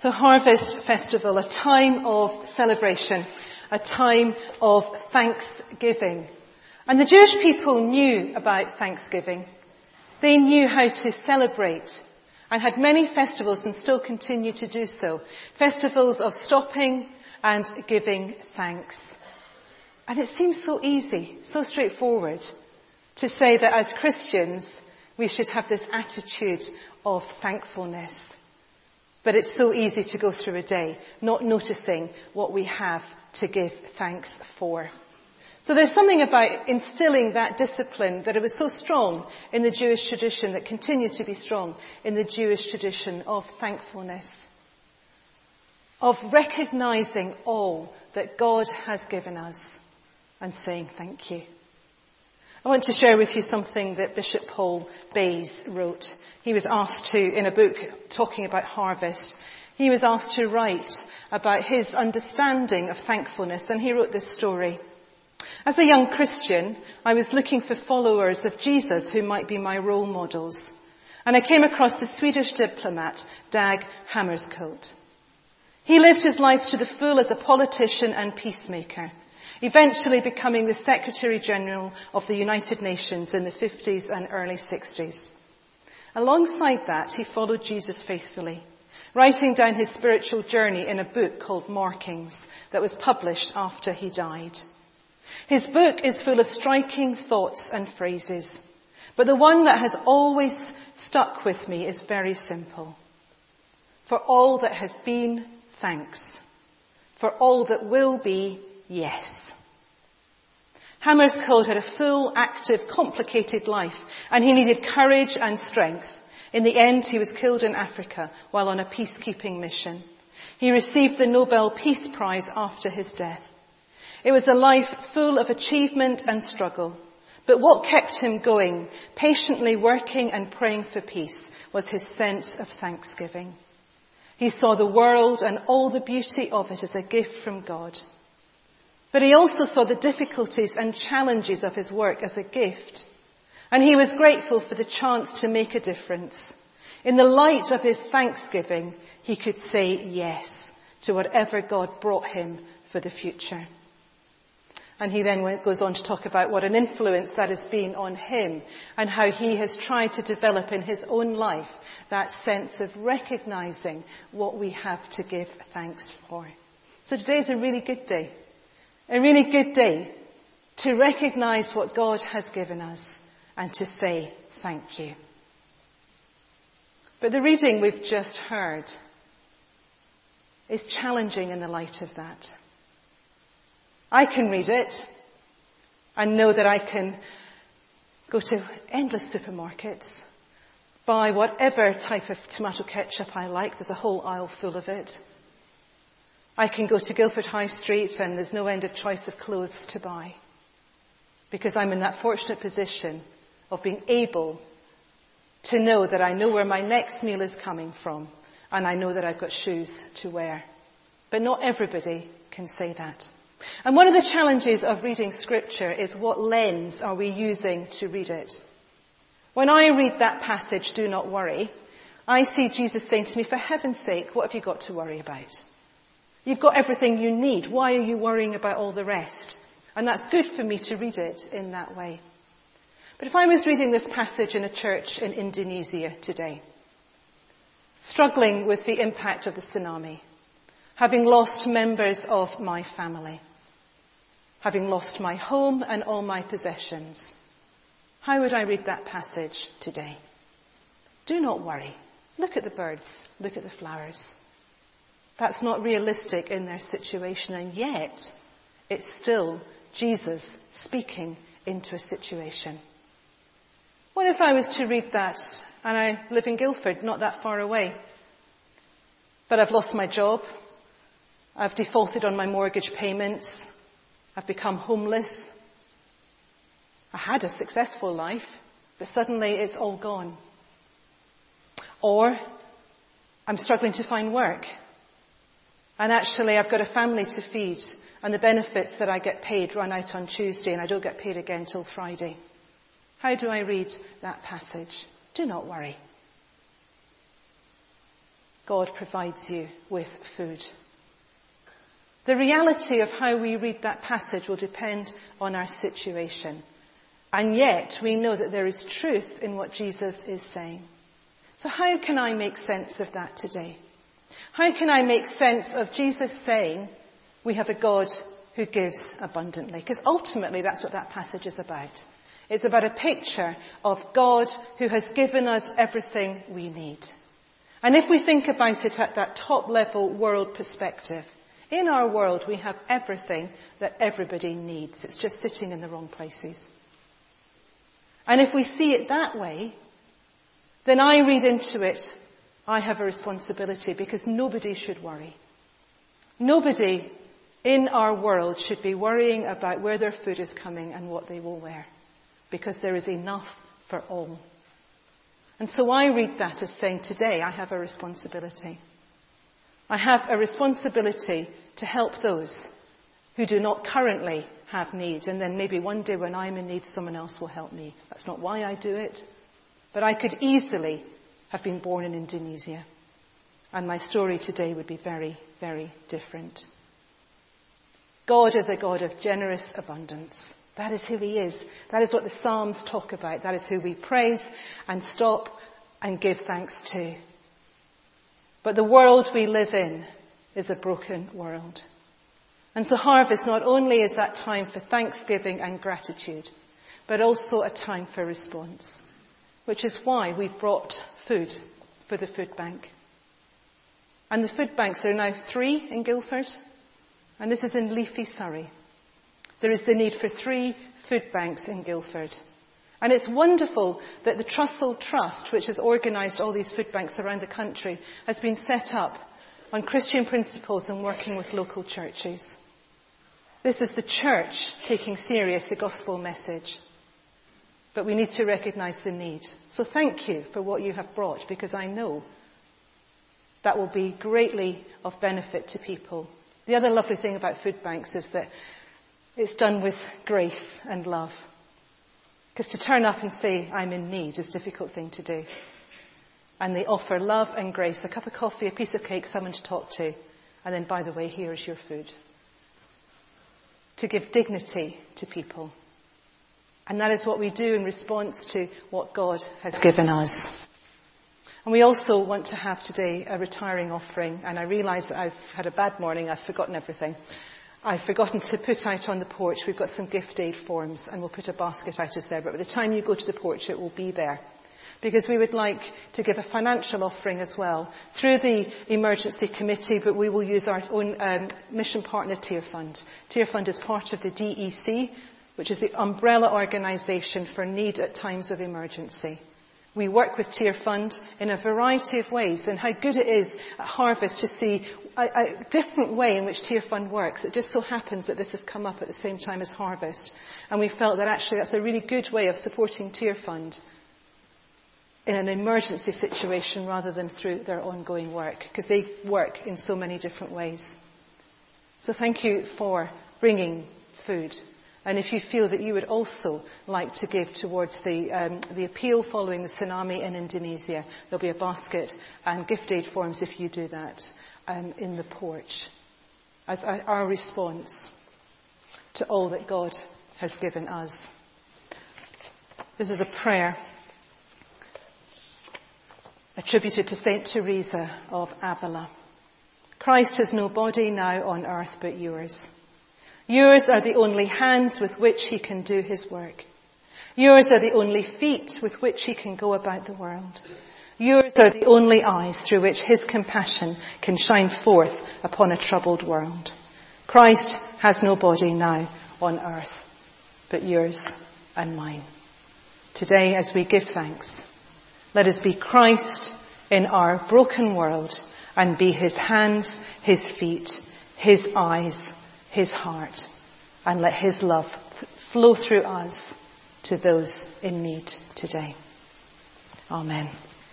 So Harvest Festival, a time of celebration, a time of thanksgiving. And the Jewish people knew about thanksgiving. They knew how to celebrate and had many festivals and still continue to do so. Festivals of stopping and giving thanks. And it seems so easy, so straightforward to say that as Christians, we should have this attitude of thankfulness. But it's so easy to go through a day not noticing what we have to give thanks for. So there's something about instilling that discipline that it was so strong in the Jewish tradition that continues to be strong in the Jewish tradition of thankfulness. Of recognizing all that God has given us and saying thank you. I want to share with you something that Bishop Paul Bayes wrote. He was asked to, in a book talking about harvest, he was asked to write about his understanding of thankfulness, and he wrote this story. As a young Christian, I was looking for followers of Jesus who might be my role models. And I came across the Swedish diplomat, Dag Hammarskjöld. He lived his life to the full as a politician and peacemaker eventually becoming the Secretary General of the United Nations in the 50s and early 60s. Alongside that, he followed Jesus faithfully, writing down his spiritual journey in a book called Markings that was published after he died. His book is full of striking thoughts and phrases, but the one that has always stuck with me is very simple. For all that has been, thanks. For all that will be, yes. Hammarskjöld had a full, active, complicated life, and he needed courage and strength. In the end, he was killed in Africa while on a peacekeeping mission. He received the Nobel Peace Prize after his death. It was a life full of achievement and struggle. But what kept him going, patiently working and praying for peace, was his sense of thanksgiving. He saw the world and all the beauty of it as a gift from God. But he also saw the difficulties and challenges of his work as a gift. And he was grateful for the chance to make a difference. In the light of his thanksgiving, he could say yes to whatever God brought him for the future. And he then goes on to talk about what an influence that has been on him and how he has tried to develop in his own life that sense of recognizing what we have to give thanks for. So today is a really good day a really good day to recognize what God has given us and to say thank you. But the reading we've just heard is challenging in the light of that. I can read it and know that I can go to endless supermarkets, buy whatever type of tomato ketchup I like. There's a whole aisle full of it. I can go to Guildford High Street and there's no end of choice of clothes to buy. Because I'm in that fortunate position of being able to know that I know where my next meal is coming from and I know that I've got shoes to wear. But not everybody can say that. And one of the challenges of reading scripture is what lens are we using to read it? When I read that passage, do not worry, I see Jesus saying to me, for heaven's sake, what have you got to worry about? You've got everything you need. Why are you worrying about all the rest? And that's good for me to read it in that way. But if I was reading this passage in a church in Indonesia today, struggling with the impact of the tsunami, having lost members of my family, having lost my home and all my possessions, how would I read that passage today? Do not worry. Look at the birds. Look at the flowers. That's not realistic in their situation, and yet it's still Jesus speaking into a situation. What if I was to read that and I live in Guildford, not that far away, but I've lost my job, I've defaulted on my mortgage payments, I've become homeless, I had a successful life, but suddenly it's all gone. Or I'm struggling to find work and actually, I've got a family to feed, and the benefits that I get paid run out on Tuesday, and I don't get paid again till Friday. How do I read that passage? Do not worry. God provides you with food. The reality of how we read that passage will depend on our situation. And yet, we know that there is truth in what Jesus is saying. So, how can I make sense of that today? How can I make sense of Jesus saying, We have a God who gives abundantly? Because ultimately, that's what that passage is about. It's about a picture of God who has given us everything we need. And if we think about it at that top level world perspective, in our world we have everything that everybody needs. It's just sitting in the wrong places. And if we see it that way, then I read into it, I have a responsibility because nobody should worry. Nobody in our world should be worrying about where their food is coming and what they will wear because there is enough for all. And so I read that as saying, today I have a responsibility. I have a responsibility to help those who do not currently have need. And then maybe one day when I'm in need, someone else will help me. That's not why I do it. But I could easily have been born in Indonesia. And my story today would be very, very different. God is a God of generous abundance. That is who He is. That is what the Psalms talk about. That is who we praise and stop and give thanks to. But the world we live in is a broken world. And so harvest not only is that time for thanksgiving and gratitude, but also a time for response, which is why we've brought food for the food bank. And the food banks, there are now three in Guildford, and this is in leafy Surrey. There is the need for three food banks in Guildford. And it's wonderful that the Trussell Trust, which has organised all these food banks around the country, has been set up on Christian principles and working with local churches. This is the church taking serious the gospel message. But we need to recognise the need. So thank you for what you have brought because I know that will be greatly of benefit to people. The other lovely thing about food banks is that it's done with grace and love. Because to turn up and say, I'm in need, is a difficult thing to do. And they offer love and grace, a cup of coffee, a piece of cake, someone to talk to, and then, by the way, here's your food. To give dignity to people. And that is what we do in response to what God has given us. And we also want to have today a retiring offering. And I realise that I've had a bad morning, I've forgotten everything. I've forgotten to put out on the porch, we've got some gift aid forms and we'll put a basket out as there. But by the time you go to the porch, it will be there. Because we would like to give a financial offering as well through the emergency committee, but we will use our own um, mission partner Tear Fund. Tear Fund is part of the DEC, which is the umbrella organisation for need at times of emergency. We work with Tear Fund in a variety of ways, and how good it is at Harvest to see a, a, different way in which Tear Fund works. It just so happens that this has come up at the same time as Harvest, and we felt that actually that's a really good way of supporting Tear Fund in an emergency situation rather than through their ongoing work, because they work in so many different ways. So thank you for bringing food and if you feel that you would also like to give towards the, um, the appeal following the tsunami in Indonesia, there'll be a basket and gift aid forms if you do that um, in the porch as our response to all that God has given us. This is a prayer attributed to St. Teresa of Avila. Christ has no body now on earth but yours. Yours are the only hands with which he can do his work. Yours are the only feet with which he can go about the world. Yours are the only eyes through which his compassion can shine forth upon a troubled world. Christ has no body now on earth, but yours and mine. Today, as we give thanks, let us be Christ in our broken world and be his hands, his feet, his eyes, his heart and let his love flow through us to those in need today. Amen.